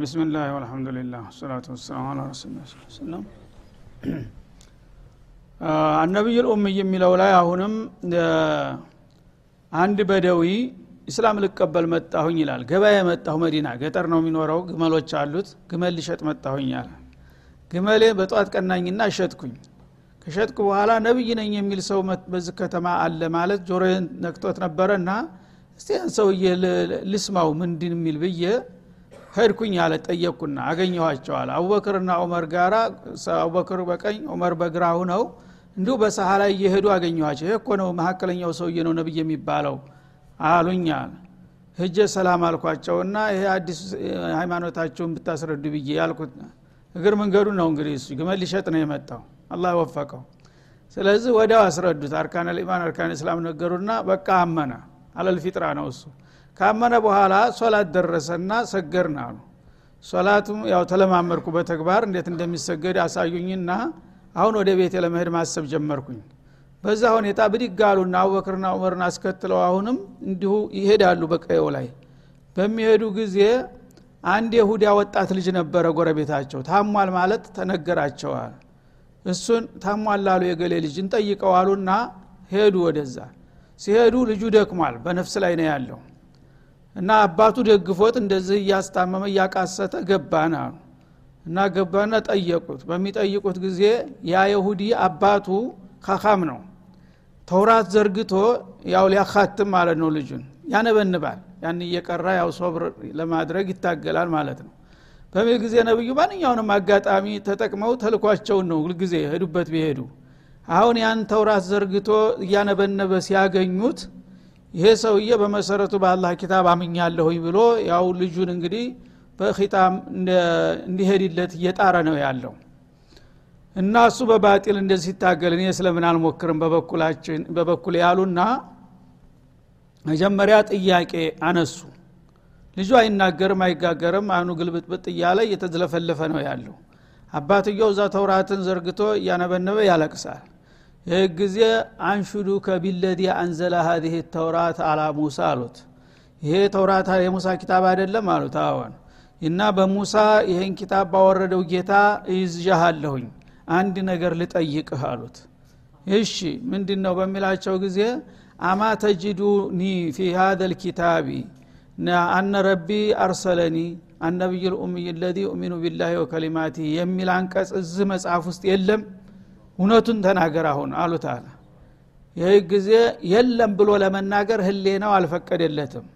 ቢስሚላህ ወልሐምዱሊላህ ወሰላቱ ወሰላሙ አላ ረሱልና ስለም አነቢይ ልኡምይ የሚለው ላይ አሁንም አንድ በደዊ ኢስላም ልቀበል መጣሁኝ ይላል። ገበያ መጣሁ መዲና ገጠር ነው የሚኖረው ግመሎች አሉት። ግመል ሊሸጥ መጣሁኝ አለ። ግመሌ በጠዋት ቀናኝና እሸጥኩኝ። ከሸጥኩ በኋላ ነብይ ነኝ የሚል ሰው በዚህ ከተማ አለ ማለት ጆሮዬን ነክቶት ነበረ እና እስቲ ያን ሰውዬ ልስማው ምንድን የሚል ብዬ ሄድኩኝ አለ ጠየቅኩና አገኘኋቸዋል። አቡበክርና ዑመር ጋራ አቡበክር በቀኝ ዑመር በግራ ሁነው እንዲሁ በሰሃ ላይ እየሄዱ አገኘኋቸው። ይሄ እኮ ነው መካከለኛው ሰውዬ ነው ነብይ የሚባለው አሉኛል ህጀ ሰላም አልኳቸውና ይሄ አዲስ ሃይማኖታቸውን ብታስረዱ ብዬ ያልኩት እግር መንገዱ ነው እንግዲህ እሱ ግመል ሊሸጥ ነው የመጣው። አላህ ወፈቀው። ስለዚህ ወዲያው አስረዱት። አርካን ልኢማን አርካን እስላም ነገሩና በቃ አመነ። አለልፊጥራ ነው እሱ ካመነ በኋላ ሶላት ደረሰና ሰገርን አሉ። ሶላቱም ያው ተለማመድኩ በተግባር እንዴት እንደሚሰገድ አሳዩኝና አሁን ወደ ቤት ለመሄድ ማሰብ ጀመርኩኝ። በዛ ሁኔታ ብድግ አሉና አቡበክርና ዑመርን አስከትለው አሁንም እንዲሁ ይሄዳሉ በቀየው ላይ። በሚሄዱ ጊዜ አንድ የሁዳ ወጣት ልጅ ነበረ ጎረቤታቸው። ታሟል ማለት ተነገራቸዋል እሱን ታሟል ላሉ የገሌ ልጅ እንጠይቀዋሉና ሄዱ ወደዛ። ሲሄዱ ልጁ ደክሟል በነፍስ ላይ ነው ያለው እና አባቱ ደግፎት እንደዚህ እያስታመመ እያቃሰተ አሉ እና ገባና ጠየቁት። በሚጠይቁት ጊዜ ያ የሁዲ አባቱ ካካም ነው። ተውራት ዘርግቶ ያው ሊያካትም ማለት ነው ልጁን ያነበንባል። ያን እየቀራ ያው ሶብር ለማድረግ ይታገላል ማለት ነው። በሚል ጊዜ ነብዩ ማንኛውንም አጋጣሚ ተጠቅመው ተልኳቸውን ነው ሁልጊዜ ሄዱበት ቢሄዱ። አሁን ያን ተውራት ዘርግቶ እያነበነበ ሲያገኙት ይሄ ሰውዬ በመሰረቱ በአላህ ኪታብ አምኛለሁኝ ብሎ ያው ልጁን እንግዲህ በኺጣም እንዲሄድለት እየጣረ ነው ያለው። እና እሱ በባጢል እንደዚህ ሲታገል እኔ ስለምን አልሞክርም በበኩላችን በበኩል ያሉና መጀመሪያ ጥያቄ አነሱ። ልጁ አይናገርም አይጋገርም አይኑ ግልብጥብጥ እያለ እየተዝለፈለፈ ነው ያለው። አባትየው እዛ ተውራትን ዘርግቶ እያነበነበ ያለቅሳል ይህ ጊዜ አንሹዱ ከቢለዲ አንዘላ ሀዚህ ተውራት አላ ሙሳ አሉት። ይሄ ተውራት የሙሳ ኪታብ አይደለም አሉት። አዎን። እና በሙሳ ይህን ኪታብ ባወረደው ጌታ ይዝዣሃለሁኝ አንድ ነገር ልጠይቅህ አሉት። እሺ ምንድን ነው በሚላቸው ጊዜ አማ ተጅዱኒ ፊ ሀዘ ልኪታቢ አነ ረቢ አርሰለኒ አነቢይ ልኡምይ ለዚ ኡሚኑ ቢላህ ወከሊማቲ የሚል አንቀጽ እዚህ መጽሐፍ ውስጥ የለም እውነቱን ተናገር አሁን አሉት አለ። ይህ ጊዜ የለም ብሎ ለመናገር ህሌ ነው አልፈቀደለትም።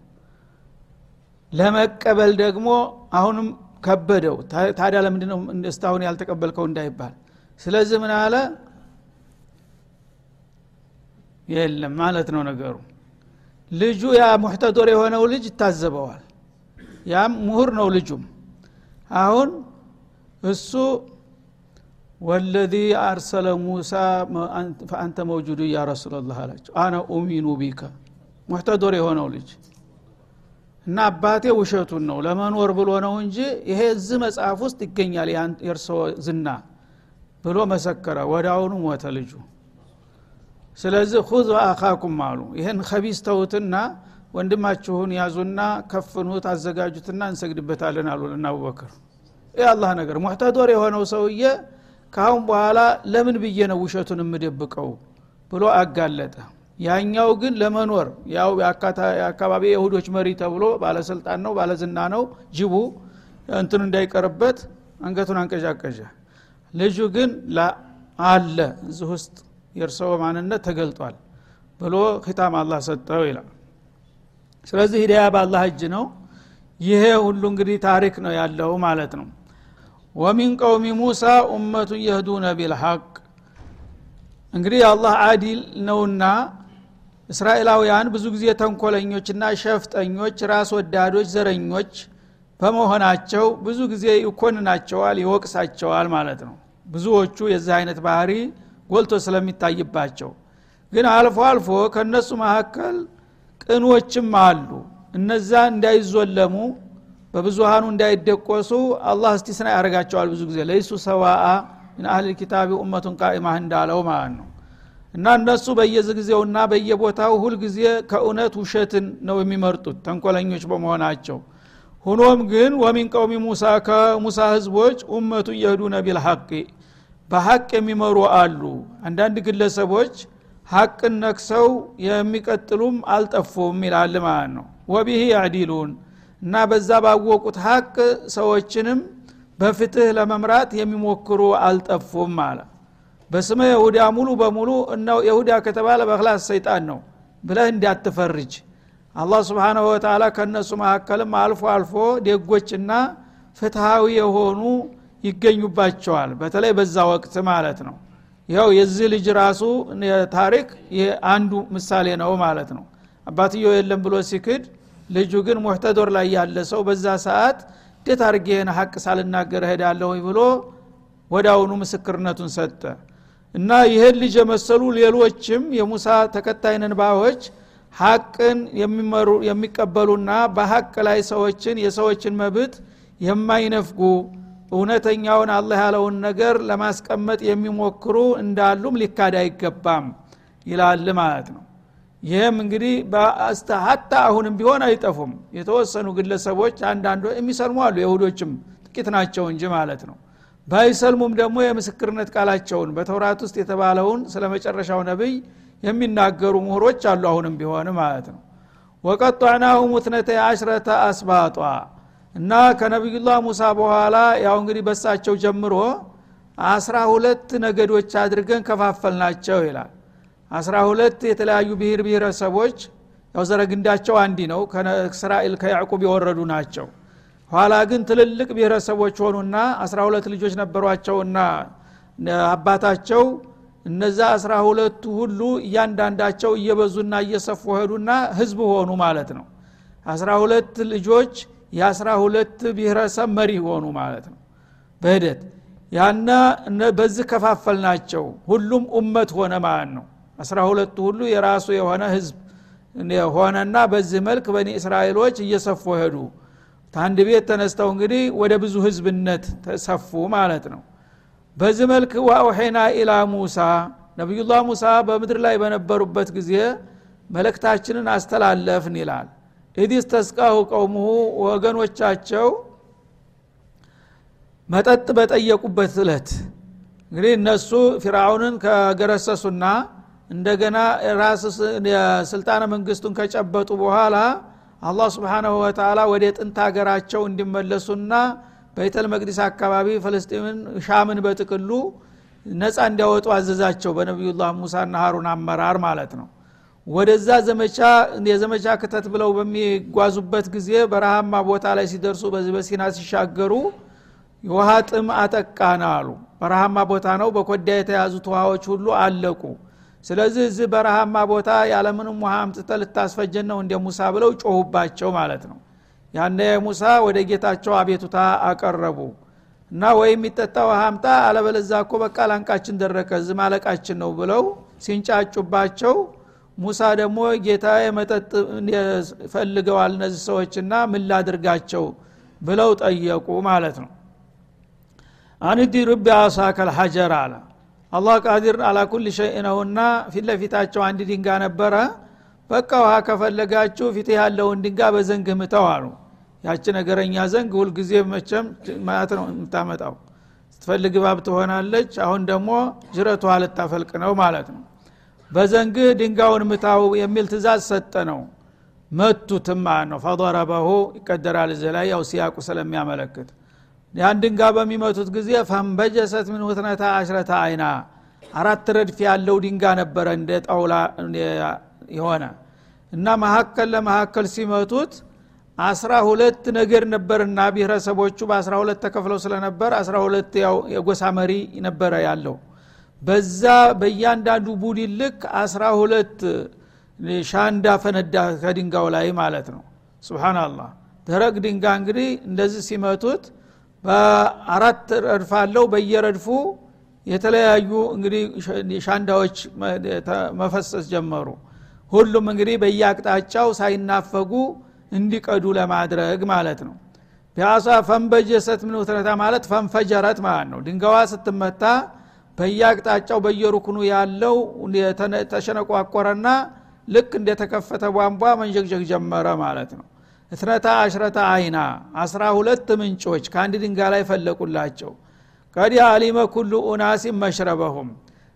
ለመቀበል ደግሞ አሁንም ከበደው። ታዲያ ለምንድነው እስታሁን ያልተቀበልከው እንዳይባል? ስለዚህ ምን አለ? የለም ማለት ነው ነገሩ። ልጁ ያ ሙሕተዶር የሆነው ልጅ ይታዘበዋል። ያም ምሁር ነው ልጁም። አሁን እሱ ወለዚ አርሰለ ሙሳ ፈአንተ መውጁዱ ያ ረሱላላህ አላቸው። አነ ኡሚኑ ቢከ ሙሕተዶር የሆነው ልጅ እና አባቴ ውሸቱን ነው ለመኖር ብሎ ነው እንጂ ይሄ እዚህ መጽሐፍ ውስጥ ይገኛል የእርሶ ዝና ብሎ መሰከረ። ወደ አሁኑ ሞተ ልጁ። ስለዚህ ሁዝ አካኩም አሉ። ይህን ከቢስ ተውትና ወንድማችሁን ያዙና ከፍኑት አዘጋጁትና እንሰግድበታለን አሉ እና አቡበክር ይህ አላህ ነገር። ሙሕተዶር የሆነው ሰውዬ ካሁን በኋላ ለምን ብዬ ነው ውሸቱን የምደብቀው? ብሎ አጋለጠ። ያኛው ግን ለመኖር ያው የአካባቢ የሁዶች መሪ ተብሎ ባለስልጣን ነው ባለዝና ነው ጅቡ እንትኑ እንዳይቀርበት አንገቱን አንቀዣቀዣ ልጁ ግን አለ እዚህ ውስጥ የእርሰው ማንነት ተገልጧል ብሎ ኪታም አላህ ሰጠው ይላል። ስለዚህ ሂዳያ በአላህ እጅ ነው። ይሄ ሁሉ እንግዲህ ታሪክ ነው ያለው ማለት ነው ወሚን ቀውሚ ሙሳ ኡመቱ የህዱነ ቢልሐቅ። እንግዲህ አላህ አዲል ነውና እስራኤላውያን ብዙ ጊዜ ተንኮለኞችና ሸፍጠኞች ራስ ወዳዶች ዘረኞች በመሆናቸው ብዙ ጊዜ ይኮንናቸዋል ይወቅሳቸዋል ማለት ነው። ብዙዎቹ የዚህ አይነት ባህሪ ጎልቶ ስለሚታይባቸው። ግን አልፎ አልፎ ከእነሱ መካከል ቅኖችም አሉ። እነዛ እንዳይዞለሙ በብዙሃኑ እንዳይደቆሱ አላህ እስቲስና ያደርጋቸዋል ብዙ ጊዜ። ለይሱ ሰዋአ ምን አህል ኪታቢ ኡመቱን ቃኢማህ እንዳለው ማለት ነው። እና እነሱ በየጊዜውና በየቦታው ሁልጊዜ ከእውነት ውሸትን ነው የሚመርጡት ተንኮለኞች በመሆናቸው። ሁኖም ግን ወሚን ቀውሚ ሙሳ ከሙሳ ህዝቦች ኡመቱ የህዱነ ቢልሐቅ በሐቅ የሚመሩ አሉ። አንዳንድ ግለሰቦች ሐቅን ነክሰው የሚቀጥሉም አልጠፉም ይላል ማለት ነው። ወቢህ ያዕዲሉን እና በዛ ባወቁት ሐቅ ሰዎችንም በፍትህ ለመምራት የሚሞክሩ አልጠፉም አለ። በስመ ይሁዳ ሙሉ በሙሉ እናው ይሁዳ ከተባለ በቃ خلاص ሰይጣን ነው ብለህ እንዳትፈርጅ። አላህ سبحانه وتعالى ከእነሱ መካከልም አልፎ አልፎ ደጎችና ፍትሃዊ የሆኑ ይገኙባቸዋል። በተለይ በዛ ወቅት ማለት ነው። ይኸው የዚህ ልጅ ራሱ ታሪክ አንዱ ምሳሌ ነው ማለት ነው። አባትየው የለም ብሎ ሲክድ ልጁ ግን ሙሕተዶር ላይ ያለ ሰው በዛ ሰዓት እንዴት አድርጌ ሀቅ ሳልናገር እሄዳለሁ ብሎ ወዳውኑ ምስክርነቱን ሰጠ። እና ይህን ልጅ የመሰሉ ሌሎችም የሙሳ ተከታይ ነንባዎች ሀቅን የሚቀበሉና በሀቅ ላይ ሰዎችን የሰዎችን መብት የማይነፍጉ እውነተኛውን አላህ ያለውን ነገር ለማስቀመጥ የሚሞክሩ እንዳሉም ሊካድ አይገባም ይላል ማለት ነው ይህም እንግዲህ ሀታ አሁንም ቢሆን አይጠፉም። የተወሰኑ ግለሰቦች አንዳንዶ የሚሰልሙ አሉ። የሁዶችም ጥቂት ናቸው እንጂ ማለት ነው። ባይሰልሙም ደግሞ የምስክርነት ቃላቸውን በተውራት ውስጥ የተባለውን ስለ መጨረሻው ነቢይ የሚናገሩ ምሁሮች አሉ አሁንም ቢሆን ማለት ነው። ወቀጧናሁ ሙትነተ አሽረተ አስባጧ እና ከነቢዩላህ ሙሳ በኋላ ያው እንግዲህ በሳቸው ጀምሮ አስራ ሁለት ነገዶች አድርገን ከፋፈልናቸው ይላል አስራ ሁለት የተለያዩ ብሔር ብሔረሰቦች ያው ዘረግንዳቸው አንዲ ነው። ከእስራኤል ከያዕቁብ የወረዱ ናቸው። ኋላ ግን ትልልቅ ብሔረሰቦች ሆኑና አስራ ሁለት ልጆች ነበሯቸውና አባታቸው እነዛ አስራ ሁለቱ ሁሉ እያንዳንዳቸው እየበዙና እየሰፉ ሄዱና ህዝብ ሆኑ ማለት ነው። አስራ ሁለት ልጆች የአስራ ሁለት ብሔረሰብ መሪ ሆኑ ማለት ነው። በሂደት ያና በዚህ ከፋፈል ናቸው ሁሉም ኡመት ሆነ ማለት ነው አስራ ሁለቱ ሁሉ የራሱ የሆነ ህዝብ ሆነና በዚህ መልክ በኒ እስራኤሎች እየሰፉ ሄዱ። ታንድ ቤት ተነስተው እንግዲህ ወደ ብዙ ህዝብነት ተሰፉ ማለት ነው። በዚህ መልክ ዋአውሄና ኢላ ሙሳ ነቢዩላህ ሙሳ በምድር ላይ በነበሩበት ጊዜ መለክታችንን አስተላለፍን ይላል። ኢዲስ ተስቃሁ ቀውሙሁ ወገኖቻቸው መጠጥ በጠየቁበት እለት እንግዲህ እነሱ ፊርአውንን ከገረሰሱና እንደገና ራስ ስልጣነ መንግስቱን ከጨበጡ በኋላ አላህ ስብሓናሁ ወተላ ወደ ጥንት ሀገራቸው እንዲመለሱና በይተል መቅዲስ አካባቢ ፍልስጢምን ሻምን በጥቅሉ ነፃ እንዲያወጡ አዘዛቸው በነቢዩላህ ሙሳና ሀሩን አመራር ማለት ነው። ወደዛ ዘመቻ የዘመቻ ክተት ብለው በሚጓዙበት ጊዜ በረሃማ ቦታ ላይ ሲደርሱ በዚህ በሲና ሲሻገሩ የውሃ ጥም አጠቃና አሉ። በረሃማ ቦታ ነው። በኮዳ የተያዙት ውሃዎች ሁሉ አለቁ ስለዚህ እዚህ በረሃማ ቦታ ያለምንም ውሃ አምጥተ ልታስፈጀን ነው እንደ ሙሳ ብለው ጮሁባቸው ማለት ነው። ያነ ሙሳ ወደ ጌታቸው አቤቱታ አቀረቡ። እና ወይም የሚጠጣ ውሃ አምጣ አለበለዛ እኮ በቃ ላንቃችን ደረቀ ዝ ማለቃችን ነው ብለው ሲንጫጩባቸው ሙሳ ደግሞ ጌታ መጠጥ ፈልገዋል እነዚህ ሰዎችና ምን ላድርጋቸው ብለው ጠየቁ ማለት ነው። አንዲ ሩቢ አሳከል ሐጀር አለ አላህ ቃዲር አላ ኩል ሸይ ነውና ፊት ለፊታቸው አንድ ድንጋ ነበረ። በቃ ውሃ ከፈለጋችሁ ፊት ያለውን ድንጋ በዘንግ ምተው አሉ። ያቺ ነገረኛ ዘንግ ሁልጊዜ መቸም ማለት ነው የምታመጣው። ስትፈልግ ባብ ትሆናለች። አሁን ደግሞ ጅረቷ ልታፈልቅ ነው ማለት ነው። በዘንግ ድንጋውን ምታው የሚል ትእዛዝ ሰጠ ነው። መቱትም ነው። ፈضረበሁ ይቀደራል እዚህ ላይ ያው ሲያቁ ስለሚያመለክት ያን ድንጋ በሚመቱት ጊዜ ፈንበጀሰት ምን ውትነታ አሽረተ አይና አራት ረድፍ ያለው ድንጋ ነበረ እንደ ጣውላ የሆነ። እና መካከል ለመካከል ሲመቱት አስራ ሁለት ነገር ነበርና ብሔረሰቦቹ በአስራ ሁለት ተከፍለው ስለነበር አስራ ሁለት የጎሳ መሪ ነበረ ያለው። በዛ በእያንዳንዱ ቡድን ልክ አስራ ሁለት ሻንዳ ፈነዳ ከድንጋው ላይ ማለት ነው። ስብናላህ ደረቅ ድንጋ እንግዲህ እንደዚህ ሲመቱት በአራት ረድፍ አለው። በየረድፉ የተለያዩ እንግዲህ ሻንዳዎች መፈሰስ ጀመሩ። ሁሉም እንግዲህ በየአቅጣጫው ሳይናፈጉ እንዲቀዱ ለማድረግ ማለት ነው። ቢያሷ ፈንበጀሰት ምን ውትረታ ማለት ፈንፈጀረት ማለት ነው። ድንጋዋ ስትመታ በየአቅጣጫው በየሩክኑ ያለው ተሸነቋቆረና ልክ እንደተከፈተ ቧንቧ መንጀግጀግ ጀመረ ማለት ነው እትነታ አሽረተ አይና አስራ ሁለት ምንጮች ከአንድ ድንጋይ ላይ ፈለቁላቸው። ቀድ አሊመ ኩሉ ኡናሲን መሽረበሁም።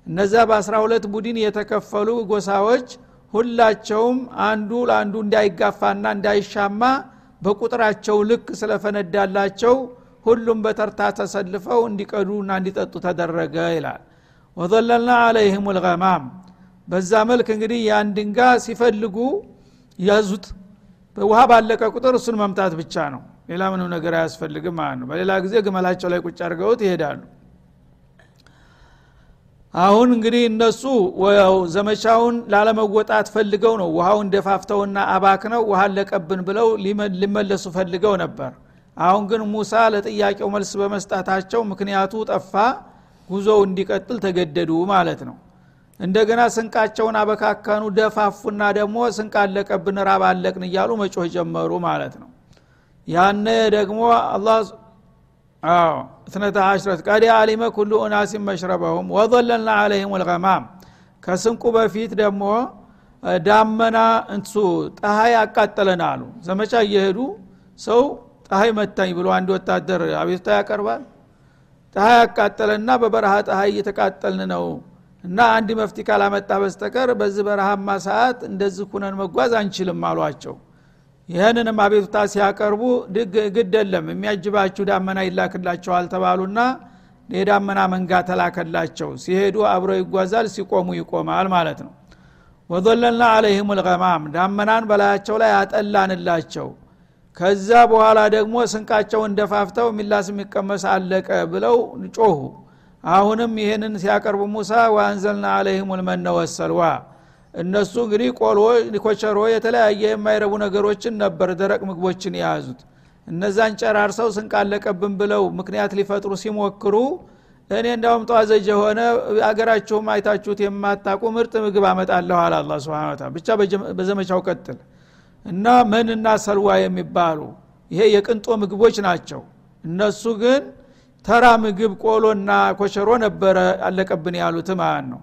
እነዛ በአስራ ሁለት ቡድን የተከፈሉ ጎሳዎች ሁላቸውም አንዱ ለአንዱ እንዳይጋፋና እንዳይሻማ በቁጥራቸው ልክ ስለፈነዳላቸው ሁሉም በተርታ ተሰልፈው እንዲቀዱና እንዲጠጡ ተደረገ ይላል። ወዘለልና አለይህም ልገማም በዛ መልክ እንግዲህ ያን ድንጋ ሲፈልጉ ያዙት ውሃ ባለቀ ቁጥር እሱን መምታት ብቻ ነው። ሌላ ምንም ነገር አያስፈልግም ማለት ነው። በሌላ ጊዜ ግመላቸው ላይ ቁጭ አድርገውት ይሄዳሉ። አሁን እንግዲህ እነሱ ዘመቻውን ላለመወጣት ፈልገው ነው። ውሃውን ደፋፍተውና አባክነው ውሃ ለቀብን ብለው ሊመለሱ ፈልገው ነበር። አሁን ግን ሙሳ ለጥያቄው መልስ በመስጣታቸው ምክንያቱ ጠፋ ጉዞው እንዲቀጥል ተገደዱ ማለት ነው እንደገና ስንቃቸውን አበካከኑ ደፋፉና ደግሞ ስንቅ አለቀብን ራብ አለቅን እያሉ መጮህ ጀመሩ ማለት ነው። ያነ ደግሞ አላ አዎ እትነተ አሽረት ቀድ አሊመ ኩሉ ኡናሲን መሽረበሁም ወዘለልና አለይህም ልገማም ከስንቁ በፊት ደግሞ ዳመና እንሱ ጠሀይ አቃጠለን አሉ። ዘመቻ እየሄዱ ሰው ጠሀይ መታኝ ብሎ አንድ ወታደር አቤቱታ ያቀርባል። ጠሀይ አቃጠለና በበረሃ ጠሀይ እየተቃጠልን ነው እና አንድ መፍቲ ካላመጣ በስተቀር በዚህ በረሃማ ሰዓት እንደዚህ ኩነን መጓዝ አንችልም አሏቸው። ይህንንም አቤቱታ ሲያቀርቡ ግድ የለም የሚያጅባችሁ ዳመና ይላክላቸዋል ተባሉና የዳመና መንጋ ተላከላቸው። ሲሄዱ አብረው ይጓዛል ሲቆሙ ይቆማል ማለት ነው። ወዘለልና አለይህም ልገማም ዳመናን በላያቸው ላይ አጠላንላቸው። ከዛ በኋላ ደግሞ ስንቃቸውን ደፋፍተው የሚላስ የሚቀመስ አለቀ ብለው ጮሁ አሁንም ይህንን ሲያቀርቡ ሙሳ ወአንዘልና አለይህም ልመነ ወሰልዋ። እነሱ እንግዲህ ቆሎ ኮቸሮ የተለያየ የማይረቡ ነገሮችን ነበር ደረቅ ምግቦችን የያዙት። እነዛን ጨራርሰው ስንቃለቀብን ብለው ምክንያት ሊፈጥሩ ሲሞክሩ እኔ እንዳውም ጠዋዘጅ የሆነ አገራችሁም አይታችሁት የማታቁ ምርጥ ምግብ አመጣለሁ አለ አላ ስብን ብቻ በዘመቻው ቀጥል። እና መንና ሰልዋ የሚባሉ ይሄ የቅንጦ ምግቦች ናቸው። እነሱ ግን ተራ ምግብ ቆሎና ኮቸሮ ነበረ አለቀብን ያሉት ማለት ነው።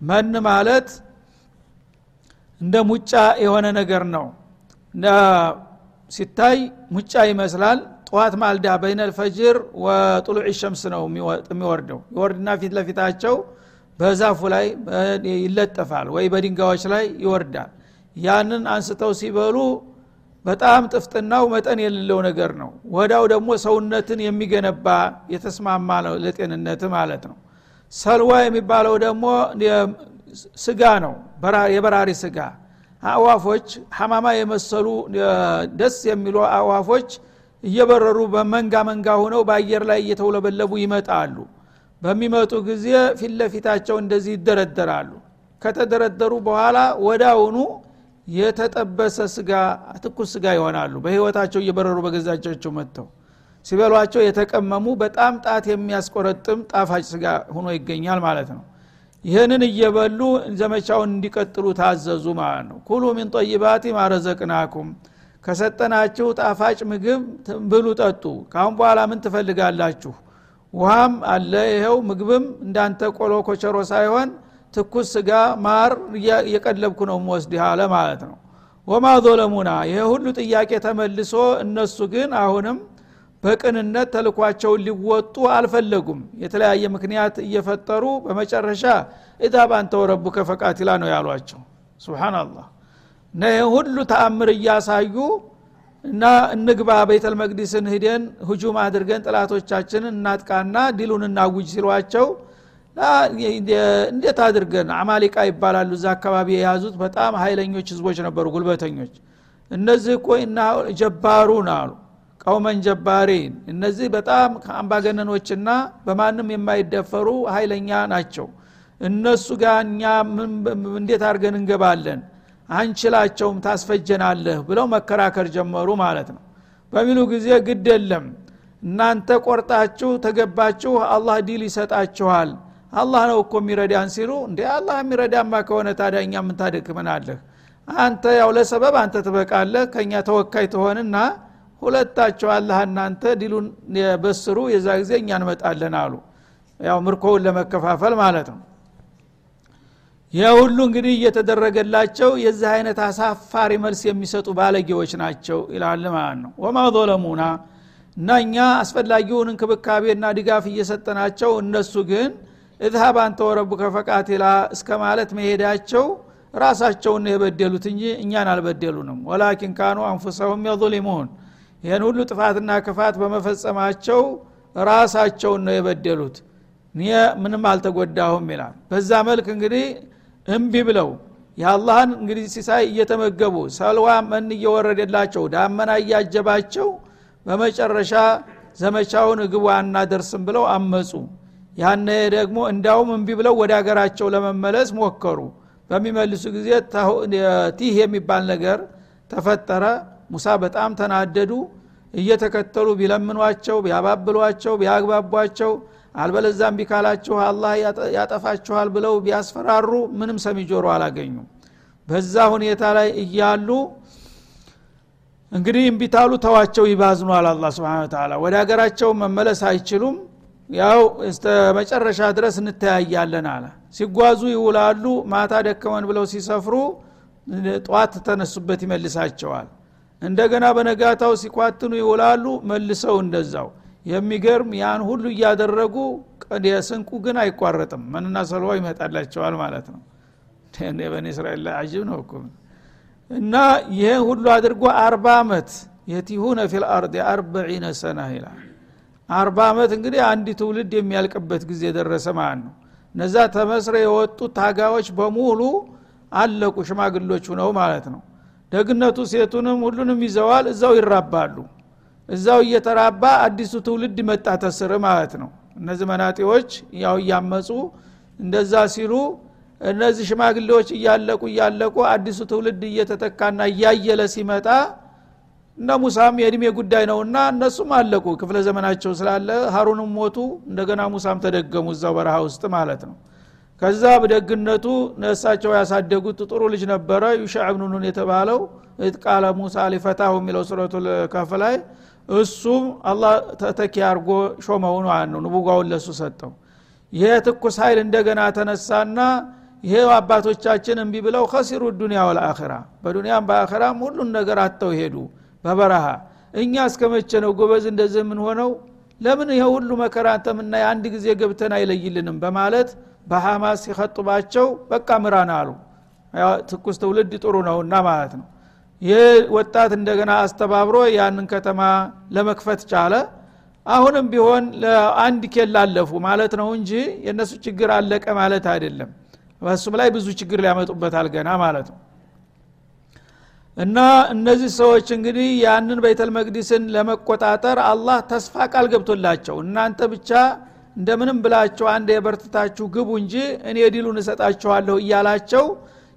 መን ማለት እንደ ሙጫ የሆነ ነገር ነው። ሲታይ ሙጫ ይመስላል። ጠዋት ማልዳ በይነል ፈጅር ወጥሉዕ ሸምስ ነው የሚወርደው። ይወርድና ፊት ለፊታቸው በዛፉ ላይ ይለጠፋል ወይ በድንጋዮች ላይ ይወርዳል። ያንን አንስተው ሲበሉ በጣም ጥፍጥናው መጠን የሌለው ነገር ነው። ወዳው ደግሞ ሰውነትን የሚገነባ የተስማማ ነው ለጤንነት ማለት ነው። ሰልዋ የሚባለው ደግሞ ስጋ ነው የበራሪ ስጋ። አእዋፎች ሐማማ የመሰሉ ደስ የሚሉ አእዋፎች እየበረሩ በመንጋ መንጋ ሆነው በአየር ላይ እየተውለበለቡ ይመጣሉ። በሚመጡ ጊዜ ፊት ለፊታቸው እንደዚህ ይደረደራሉ። ከተደረደሩ በኋላ ወዳውኑ የተጠበሰ ስጋ ትኩስ ስጋ ይሆናሉ። በህይወታቸው እየበረሩ በገዛጃቸው መጥተው ሲበሏቸው የተቀመሙ በጣም ጣት የሚያስቆረጥም ጣፋጭ ስጋ ሆኖ ይገኛል ማለት ነው። ይህንን እየበሉ ዘመቻውን እንዲቀጥሉ ታዘዙ ማለት ነው። ኩሉ ሚን ጠይባቲ ማረዘቅናኩም ከሰጠናችሁ ጣፋጭ ምግብ ብሉ ጠጡ። ካሁን በኋላ ምን ትፈልጋላችሁ? ውሃም አለ ይኸው ምግብም እንዳንተ ቆሎ ኮቸሮ ሳይሆን ትኩስ ስጋ ማር እየቀለብኩ ነው ወስድህ አለ ማለት ነው። ወማ ዞለሙና ይሄ ሁሉ ጥያቄ ተመልሶ እነሱ ግን አሁንም በቅንነት ተልኳቸውን ሊወጡ አልፈለጉም። የተለያየ ምክንያት እየፈጠሩ በመጨረሻ ኢዛብ አንተ ወረቡከ ፈቃቲላ ነው ያሏቸው። ስብናላህ እና ሁሉ ተአምር እያሳዩ እና እንግባ ቤተል መቅዲስን ሂደን ህጁም አድርገን ጥላቶቻችንን እናጥቃና ድሉን እናውጅ ሲሏቸው እንዴት አድርገን አማሊቃ ይባላሉ? እዛ አካባቢ የያዙት በጣም ሀይለኞች ህዝቦች ነበሩ ጉልበተኞች። እነዚህ እኮ እና جبارون አሉ قوما جبارين። እነዚህ በጣም አምባገነኖችና በማንም የማይደፈሩ ሀይለኛ ናቸው። እነሱ ጋር እኛ እንዴት አድርገን እንገባለን? አንችላቸውም ታስፈጀናለህ ብለው መከራከር ጀመሩ ማለት ነው። በሚሉ ጊዜ ግድ የለም እናንተ ቆርጣችሁ ተገባችሁ አላህ ዲል ይሰጣችኋል አላህ ነው እኮ የሚረዳን ሲሉ እንደ አላህ የሚረዳማ ከሆነ ታዲያ እኛ ምንታደክመናለህ አንተ ያው ለሰበብ አንተ ትበቃለህ ከእኛ ተወካይ ትሆንና ሁለታቸው አላህ እናንተ ዲሉን በስሩ የዛ ጊዜ እኛ እንመጣለን አሉ። ያው ምርኮውን ለመከፋፈል ማለት ነው። ይህ ሁሉ እንግዲህ እየተደረገላቸው የዚህ አይነት አሳፋሪ መልስ የሚሰጡ ባለጌዎች ናቸው ይላል ማለት ነው። ወማ ظለሙና እና እኛ አስፈላጊውን እንክብካቤና ድጋፍ እየሰጠናቸው እነሱ ግን እዝሃብ አንተ ወረቡከ ፈቃቴላ እስከ ማለት መሄዳቸው ራሳቸውን የበደሉት እንጂ እኛን አልበደሉንም። ወላኪን ካኑ አንፉሰሁም የظሊሙን ይህን ሁሉ ጥፋትና ክፋት በመፈጸማቸው ራሳቸውን ነው የበደሉት። እኔ ምንም አልተጎዳሁም ይላል። በዛ መልክ እንግዲህ እምቢ ብለው የአላህን እንግዲህ ሲሳይ እየተመገቡ ሰልዋ መን እየወረደላቸው ዳመና እያጀባቸው በመጨረሻ ዘመቻውን እግቡ አናደርስም ብለው አመፁ ያነ ደግሞ እንዳውም እምቢ ብለው ወደ ሀገራቸው ለመመለስ ሞከሩ። በሚመልሱ ጊዜ ቲህ የሚባል ነገር ተፈጠረ። ሙሳ በጣም ተናደዱ። እየተከተሉ ቢለምኗቸው ቢያባብሏቸው ቢያግባቧቸው አልበለዛም ቢካላችሁ አላህ ያጠፋችኋል ብለው ቢያስፈራሩ ምንም ሰሚ ጆሮ አላገኙም። በዛ ሁኔታ ላይ እያሉ እንግዲህ እምቢታሉ ተዋቸው ይባዝኗል አላ ስብን ወደ ሀገራቸው መመለስ አይችሉም ያው እስተ መጨረሻ ድረስ እንተያያለን አለ። ሲጓዙ ይውላሉ ማታ ደከመን ብለው ሲሰፍሩ ጠዋት ተነሱበት ይመልሳቸዋል። እንደገና በነጋታው ሲኳትኑ ይውላሉ መልሰው እንደዛው። የሚገርም ያን ሁሉ እያደረጉ ስንቁ ግን አይቋረጥም። መንና ሰልዋ ይመጣላቸዋል ማለት ነው። በኒ እስራኤል ላይ አጅብ ነው እኮ። እና ይህን ሁሉ አድርጎ አርባ አመት የቲሁነ ፊል አርድ አርበዒነ ሰና ይላል አርባ አመት እንግዲህ አንድ ትውልድ የሚያልቅበት ጊዜ ደረሰ ማለት ነው። እነዛ ተመስረ የወጡት ታጋዎች በሙሉ አለቁ ሽማግሎች ሁነው ማለት ነው። ደግነቱ ሴቱንም ሁሉንም ይዘዋል እዛው ይራባሉ። እዛው እየተራባ አዲሱ ትውልድ መጣ ተስር ማለት ነው። እነዚህ መናጤዎች ያው እያመፁ እንደዛ ሲሉ እነዚህ ሽማግሌዎች እያለቁ እያለቁ አዲሱ ትውልድ እየተተካና እያየለ ሲመጣ እነ ሙሳም የእድሜ ጉዳይ ነውና እነሱም አለቁ። ክፍለ ዘመናቸው ስላለ ሀሩንም ሞቱ። እንደገና ሙሳም ተደገሙ እዛው በረሃ ውስጥ ማለት ነው። ከዛ በደግነቱ ነሳቸው ያሳደጉት ጥሩ ልጅ ነበረ። ዩሻዕ ብኑ ኑን የተባለው ቃለ ሙሳ ሊፈታሁ የሚለው ሱረቱ ከፍ ላይ እሱም አላህ ተተኪ አርጎ ሾመው ነው ንቡጓውን ለሱ ሰጠው። ይሄ ትኩስ ኃይል እንደገና ተነሳና ይሄ አባቶቻችን እምቢ ብለው ከሲሩ ዱኒያ ወልአኸራ በዱኒያም በአኸራም ሁሉን ነገር አጥተው ሄዱ በበረሃ። እኛ እስከ መቼ ነው ጎበዝ እንደዚህ የምንሆነው? ለምን ይሄ ሁሉ መከራ አንተምና የአንድ ጊዜ ገብተን አይለይልንም? በማለት በሐማስ ሲኸጥባቸው በቃ ምራን አሉ። ትኩስ ትውልድ ጥሩ ነውና ማለት ነው። ይህ ወጣት እንደገና አስተባብሮ ያንን ከተማ ለመክፈት ቻለ። አሁንም ቢሆን ለአንድ ኬላ አለፉ ማለት ነው እንጂ የእነሱ ችግር አለቀ ማለት አይደለም። በሱም ላይ ብዙ ችግር ሊያመጡበታል ገና ማለት ነው እና እነዚህ ሰዎች እንግዲህ ያንን ቤተል መቅዲስን ለመቆጣጠር አላህ ተስፋ ቃል ገብቶላቸው እናንተ ብቻ እንደምንም ብላቸው አንድ የበርትታችሁ ግቡ እንጂ እኔ ዲሉን እሰጣችኋለሁ እያላቸው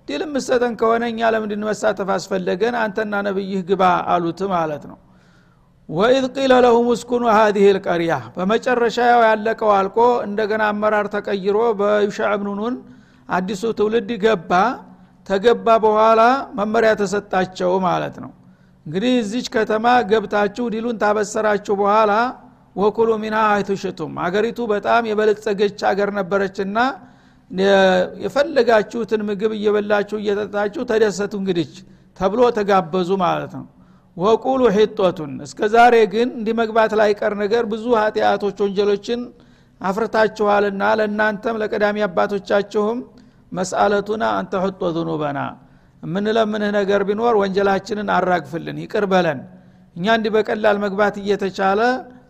ዲል ምሰጠን ከሆነ እኛ ለምንድን መሳተፍ አስፈለገን? አንተና ነብይህ ግባ አሉት ማለት ነው። وإذ قيل لهم اسكنوا هذه القرية በመጨረሻ ያው ያለቀው አልቆ እንደገና አመራር ተቀይሮ በዩሻዕ ብኑኑን አዲሱ ትውልድ ገባ ተገባ በኋላ መመሪያ ተሰጣቸው ማለት ነው። እንግዲህ እዚች ከተማ ገብታችሁ ዲሉን ታበሰራችሁ በኋላ وكلوا منها حيث شئتم አገሪቱ በጣም የበለጸገች አገር ነበረችና የፈለጋችሁትን ምግብ እየበላችሁ እየጠጣችሁ ተደሰቱ እንግዲች ተብሎ ተጋበዙ ማለት ነው። ወቁሉ ሒጦቱን እስከ ዛሬ ግን እንዲህ መግባት ላይ ቀር ነገር ብዙ ኃጢአቶች ወንጀሎችን አፍርታችኋልና ለእናንተም ለቀዳሚ አባቶቻችሁም መስአለቱና አንተ ሕጦ ዝኑበና የምንለምንህ ነገር ቢኖር ወንጀላችንን አራግፍልን ይቅር በለን። እኛ እንዲህ በቀላል መግባት እየተቻለ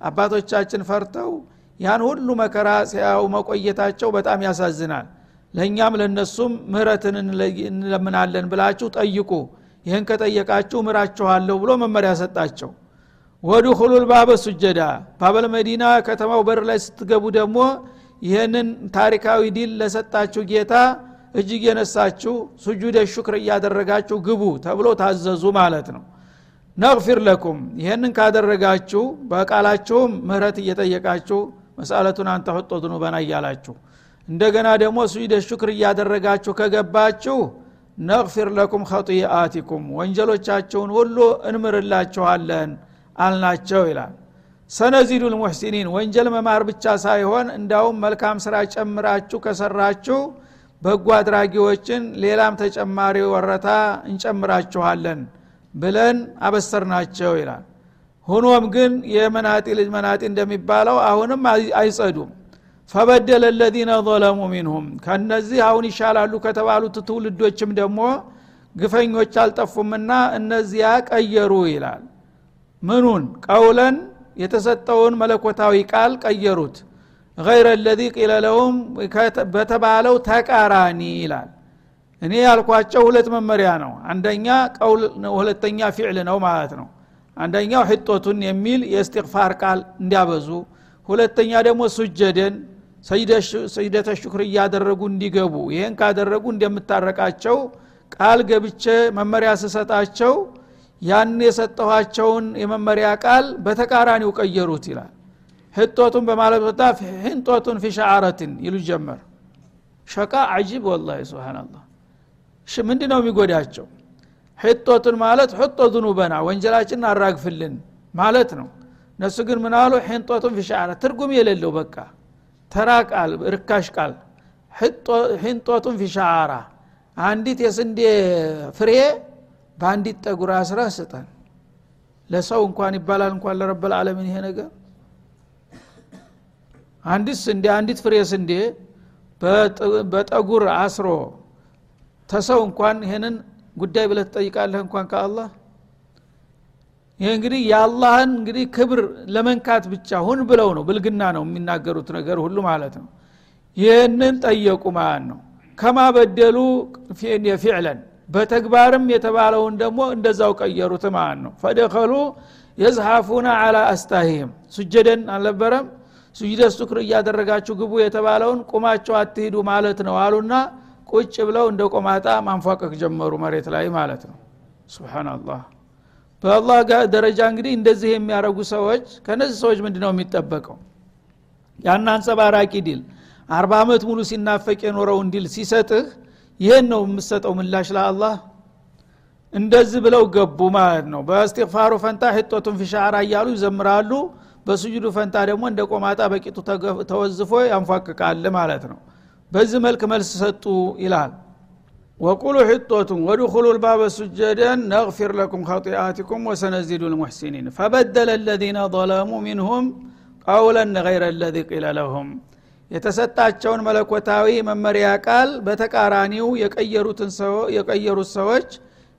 አባቶቻችን ፈርተው ያን ሁሉ መከራ ሲያው መቆየታቸው በጣም ያሳዝናል። ለእኛም ለነሱም ምህረትን እንለምናለን ብላችሁ ጠይቁ። ይህን ከጠየቃችሁ ምራችኋለሁ ብሎ መመሪያ ሰጣቸው። وادخلوا الباب سجدا። باب المدينة ከተማው በር ላይ ስትገቡ ደግሞ ይህንን ታሪካዊ ዲል ለሰጣችሁ ጌታ እጅግ የነሳችሁ سجود شكر እያደረጋችሁ ግቡ ተብሎ ታዘዙ ማለት ነው። نغفر لكم ይህንን ካደረጋችሁ በቃላችሁም ምህረት እየጠየቃችሁ መስአለቱን አንተ ሕጦ ዝኑበና እያላችሁ እንደገና ደግሞ ሱጁደ ሹክር እያደረጋችሁ ከገባችሁ ነግፊር ለኩም ኸጢአቲኩም ወንጀሎቻችሁን ሁሉ እንምርላችኋለን አልናቸው ይላል። ሰነዚዱ ልሙሕሲኒን ወንጀል መማር ብቻ ሳይሆን እንዳውም መልካም ስራ ጨምራችሁ ከሰራችሁ በጎ አድራጊዎችን ሌላም ተጨማሪ ወረታ እንጨምራችኋለን ብለን አበሰርናቸው ይላል። ሆኖም ግን የመናጢ ልጅ መናጢ እንደሚባለው አሁንም አይጸዱም። ፈበደለ ለዚነ ظለሙ ሚንሁም ከነዚህ አሁን ይሻላሉ ከተባሉት ትውልዶችም ደግሞ ግፈኞች አልጠፉምና እነዚያ ቀየሩ ይላል። ምኑን? ቀውለን የተሰጠውን መለኮታዊ ቃል ቀየሩት ገይረ ለዚ ቂለ ለሁም በተባለው ተቃራኒ ይላል። እኔ ያልኳቸው ሁለት መመሪያ ነው። አንደኛ ቀውል ሁለተኛ ፊዕል ነው ማለት ነው። አንደኛው ሕጦቱን የሚል የእስትግፋር ቃል እንዲያበዙ ሁለተኛ ደግሞ ሱጀደን ሰይደተ ሽኩር እያደረጉ እንዲገቡ። ይህን ካደረጉ እንደምታረቃቸው ቃል ገብቼ መመሪያ ስሰጣቸው ያን የሰጠኋቸውን የመመሪያ ቃል በተቃራኒው ቀየሩት ይላል ህጦቱን በማለት ወጣ ህንጦቱን ፊ ይሉ ጀመር። ሸቃ አጂብ ወላ ስብናላህ ምንድ ነው የሚጎዳቸው? ሕጦቱን ማለት ሕጦ ዝኑበና ወንጀላችንን አራግፍልን ማለት ነው። እነሱ ግን ምናሉ ሕንጦቱን ፊ ሸዓረ ትርጉም የሌለው በቃ ተራ ቃል ርካሽ ቃል። ሕንጦቱን ፊ ሸዓራ አንዲት የስንዴ ፍሬ በአንዲት ጠጉር አስራ ስጠን። ለሰው እንኳን ይባላል እንኳን ለረበል ዓለምን ይሄ ነገር አንዲት ስንዴ አንዲት ፍሬ ስንዴ በጠጉር አስሮ ተሰው እንኳን ይሄንን ጉዳይ ብለ ትጠይቃለህ እንኳን ከአላህ? ይህ እንግዲህ የአላህን እንግዲህ ክብር ለመንካት ብቻ ሁን ብለው ነው። ብልግና ነው የሚናገሩት ነገር ሁሉ ማለት ነው። ይህንን ጠየቁ ማለት ነው? ከማ በደሉ ፊዕለን በተግባርም የተባለውን ደግሞ እንደዛው ቀየሩት ማለት ነው? ፈደኸሉ የዝሐፉና አላ አስታሂህም። ሱጀደን አልነበረም ሱጅደ ሱክር እያደረጋችሁ ግቡ የተባለውን ቁማቸው አትሂዱ ማለት ነው አሉና ቁጭ ብለው እንደ ቆማጣ ማንፏቀቅ ጀመሩ መሬት ላይ ማለት ነው። ስብናላህ በአላህ ደረጃ እንግዲህ እንደዚህ የሚያደረጉ ሰዎች ከነዚህ ሰዎች ምንድ ነው የሚጠበቀው? ያን አንጸባራቂ ዲል አርባ ዓመት ሙሉ ሲናፈቅ የኖረውን ዲል ሲሰጥህ ይህን ነው የምሰጠው ምላሽ ለአላህ? እንደዚህ ብለው ገቡ ማለት ነው። በእስትግፋሩ ፈንታ حطة في شعرة እያሉ ይዘምራሉ በስጁዱ ፈንታ ደግሞ እንደ ቆማጣ በቂጡ ተወዝፎ ያንፏቅቃል ማለት ነው። በዚህ መልክ መልስ ሰጡ ይላል። وقولوا حطة وادخلوا الباب سجدا نغفر لكم خطيئاتكم وسنزيد المحسنين فبدل الذين ظلموا منهم ቀውለን ገይረ ለዚ ቂለ ለሁም። የተሰጣቸውን መለኮታዊ መመሪያ ቃል በተቃራኒው የቀየሩት ሰዎች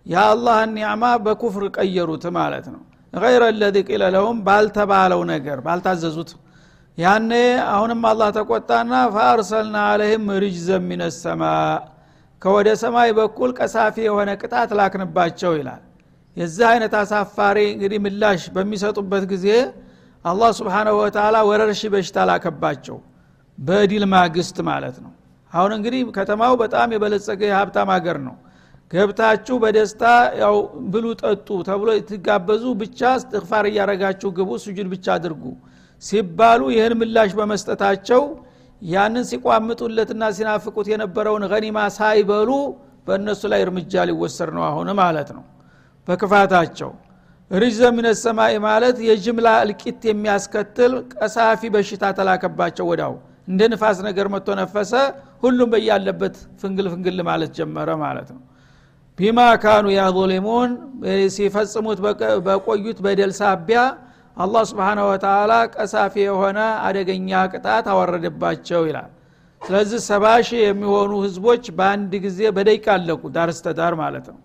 የአላህን ኒዕማ በኩፍር ቀየሩት ማለት ነው ገይረ ለዚ ቂለ ለሁም ባልተባለው ነገር ባልታዘዙት ያኔ አሁንም አላህ ተቆጣና ፈአርሰልና አለህም ርጅዘ ሚነ ሰማ ከወደ ሰማይ በኩል ቀሳፊ የሆነ ቅጣት ላክንባቸው ይላል። የዚህ አይነት አሳፋሪ እንግዲህ ምላሽ በሚሰጡበት ጊዜ አላህ ስብሓናሁ ወተላ ወረርሺ በሽታ ላከባቸው። በዲል ማግስት ማለት ነው። አሁን እንግዲህ ከተማው በጣም የበለጸገ የሀብታም ሀገር ነው ገብታችሁ በደስታ ያው ብሉ ጠጡ ተብሎ ትጋበዙ ብቻ እስትግፋር እያረጋችሁ ግቡ ሱጁድ ብቻ አድርጉ ሲባሉ ይህን ምላሽ በመስጠታቸው ያንን ሲቋምጡለትና ሲናፍቁት የነበረውን ገኒማ ሳይበሉ በእነሱ ላይ እርምጃ ሊወሰድ ነው አሁን ማለት ነው። በክፋታቸው ርጅዘ ምን ሰማይ ማለት የጅምላ እልቂት የሚያስከትል ቀሳፊ በሽታ ተላከባቸው ወዳው እንደ ንፋስ ነገር መጥቶ ነፈሰ ሁሉም በያለበት ፍንግል ፍንግል ማለት ጀመረ ማለት ነው ቢማ ካኑ ያظሊሙን ሲፈጽሙት በቆዩት በደል ሳቢያ አላህ ስብሓነሁ ወተላ ቀሳፊ የሆነ አደገኛ ቅጣት አወረደባቸው ይላል። ስለዚህ ሰባ ሺህ የሚሆኑ ህዝቦች በአንድ ጊዜ በደቂቃ አለቁ ዳር ስተዳር ማለት ነው።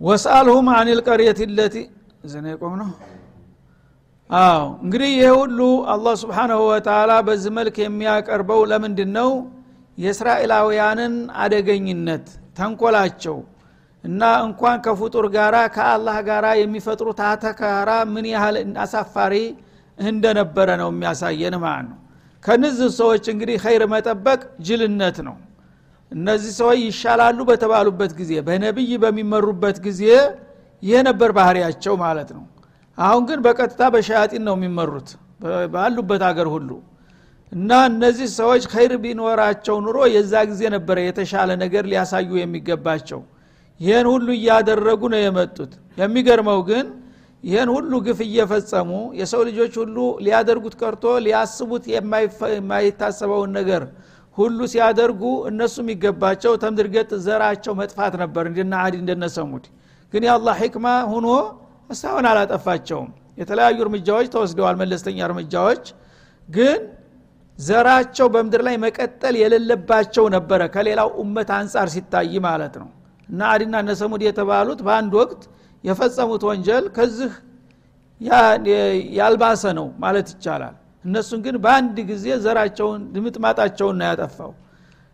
ወስአልሁም አን ልቀርየት ለቲ የቆም ነው አዎ። እንግዲህ ይህ ሁሉ አላህ ስብሓናሁ ወተላ በዚህ መልክ የሚያቀርበው ለምንድን ነው የእስራኤላውያንን አደገኝነት ተንኮላቸው እና እንኳን ከፍጡር ጋራ ከአላህ ጋራ የሚፈጥሩት አተካራ ምን ያህል አሳፋሪ እንደነበረ ነው የሚያሳየን ማለት ነው። ከነዚህ ሰዎች እንግዲህ ኸይር መጠበቅ ጅልነት ነው። እነዚህ ሰዎች ይሻላሉ በተባሉበት ጊዜ በነቢይ በሚመሩበት ጊዜ ይህ ነበር ባህሪያቸው ማለት ነው። አሁን ግን በቀጥታ በሸያጢን ነው የሚመሩት ባሉበት አገር ሁሉ። እና እነዚህ ሰዎች ኸይር ቢኖራቸው ኑሮ የዛ ጊዜ ነበረ የተሻለ ነገር ሊያሳዩ የሚገባቸው ይህን ሁሉ እያደረጉ ነው የመጡት። የሚገርመው ግን ይህን ሁሉ ግፍ እየፈጸሙ የሰው ልጆች ሁሉ ሊያደርጉት ቀርቶ ሊያስቡት የማይታሰበውን ነገር ሁሉ ሲያደርጉ እነሱ የሚገባቸው ተምድርገጥ ዘራቸው መጥፋት ነበር። እንደና አዲ እንደነሰሙድ ግን የአላህ ሕክማ ሁኖ እስካሁን አላጠፋቸውም። የተለያዩ እርምጃዎች ተወስደዋል መለስተኛ እርምጃዎች። ግን ዘራቸው በምድር ላይ መቀጠል የሌለባቸው ነበረ ከሌላው ኡመት አንጻር ሲታይ ማለት ነው እና አዲና ነሰሙድ የተባሉት በአንድ ወቅት የፈጸሙት ወንጀል ከዚህ ያልባሰ ነው ማለት ይቻላል። እነሱን ግን በአንድ ጊዜ ዘራቸውን ድምጥማጣቸውን ነው ያጠፋው።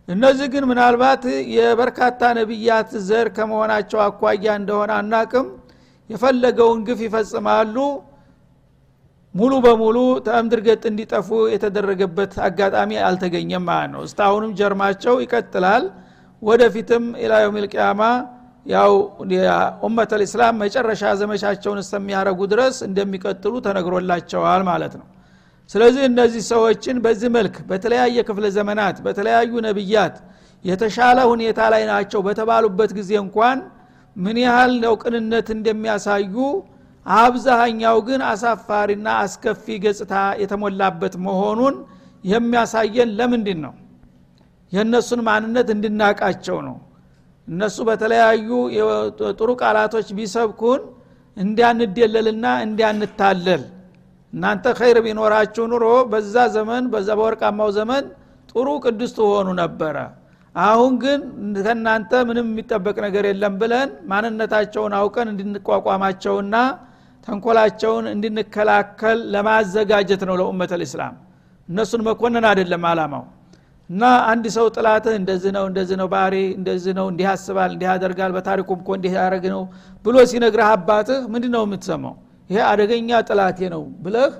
እነዚህ ግን ምናልባት የበርካታ ነቢያት ዘር ከመሆናቸው አኳያ እንደሆነ አናቅም። የፈለገውን ግፍ ይፈጽማሉ። ሙሉ በሙሉ ተምድር ገጥ እንዲጠፉ የተደረገበት አጋጣሚ አልተገኘም ማለት ነው። እስታሁንም ጀርማቸው ይቀጥላል ወደፊትም ኢላዮም ልቅያማ ያው ኡመት ልእስላም መጨረሻ ዘመቻቸውን እስከሚያረጉ ድረስ እንደሚቀጥሉ ተነግሮላቸዋል ማለት ነው። ስለዚህ እነዚህ ሰዎችን በዚህ መልክ በተለያየ ክፍለ ዘመናት በተለያዩ ነቢያት የተሻለ ሁኔታ ላይ ናቸው በተባሉበት ጊዜ እንኳን ምን ያህል ነው ቅንነት እንደሚያሳዩ አብዛሃኛው ግን አሳፋሪና አስከፊ ገጽታ የተሞላበት መሆኑን የሚያሳየን ለምንድን ነው የእነሱን ማንነት እንድናቃቸው ነው። እነሱ በተለያዩ ጥሩ ቃላቶች ቢሰብኩን እንዲያንደለልና እንዲያንታለል። እናንተ ኸይር ቢኖራችሁ ኑሮ በዛ ዘመን በዛ በወርቃማው ዘመን ጥሩ ቅዱስ ትሆኑ ነበረ። አሁን ግን ከእናንተ ምንም የሚጠበቅ ነገር የለም ብለን ማንነታቸውን አውቀን እንድንቋቋማቸውና ተንኮላቸውን እንድንከላከል ለማዘጋጀት ነው ለኡመት ልእስላም እነሱን መኮንን አይደለም አላማው እና አንድ ሰው ጥላትህ እንደዚህ ነው እንደዚህ ነው ባህሪ እንደዚህ ነው እንዲህ ያስባል እንዲህ ያደርጋል በታሪኩም እኮ እንዲህ ያደረግ ነው ብሎ ሲነግረህ አባትህ ምንድ ነው የምትሰማው? ይሄ አደገኛ ጥላቴ ነው ብለህ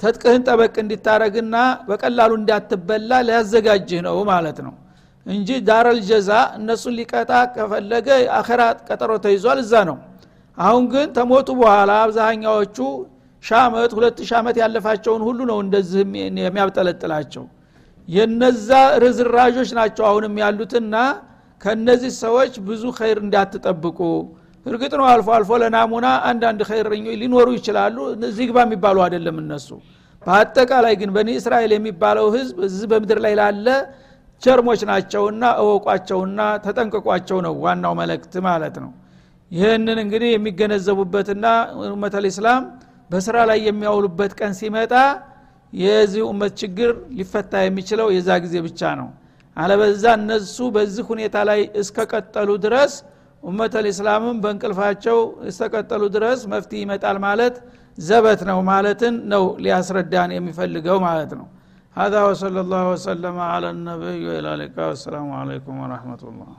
ተጥቅህን ጠበቅ እንዲታረግና በቀላሉ እንዳትበላ ሊያዘጋጅህ ነው ማለት ነው እንጂ ዳረል ጀዛ እነሱን ሊቀጣ ከፈለገ አኸራ ቀጠሮ ተይዟል እዛ ነው። አሁን ግን ተሞቱ በኋላ አብዛኛዎቹ ሻመት ሁለት ሻመት ያለፋቸውን ሁሉ ነው እንደዚህ የሚያብጠለጥላቸው የነዛ ርዝራዦች ናቸው አሁንም ያሉትና ከነዚህ ሰዎች ብዙ ኸይር እንዳትጠብቁ። እርግጥ ነው አልፎ አልፎ ለናሙና አንዳንድ ኸይረኞች ሊኖሩ ይችላሉ። እዚህ ግባ የሚባሉ አይደለም እነሱ። በአጠቃላይ ግን በኒ እስራኤል የሚባለው ህዝብ እዚህ በምድር ላይ ላለ ቸርሞች ናቸውና እወቋቸውና ተጠንቅቋቸው ነው ዋናው መልእክት ማለት ነው። ይህንን እንግዲህ የሚገነዘቡበትና ኡመተል ኢስላም በስራ ላይ የሚያውሉበት ቀን ሲመጣ የዚህ ኡመት ችግር ሊፈታ የሚችለው የዛ ጊዜ ብቻ ነው አለበዛ እነሱ በዚህ ሁኔታ ላይ እስከቀጠሉ ድረስ ኡመት ልእስላምም በእንቅልፋቸው እስከቀጠሉ ድረስ መፍትሄ ይመጣል ማለት ዘበት ነው ማለትን ነው ሊያስረዳን የሚፈልገው ማለት ነው هذا وصلى الله وسلم على النبي وإلى اللقاء والسلام عليكم ورحمة الله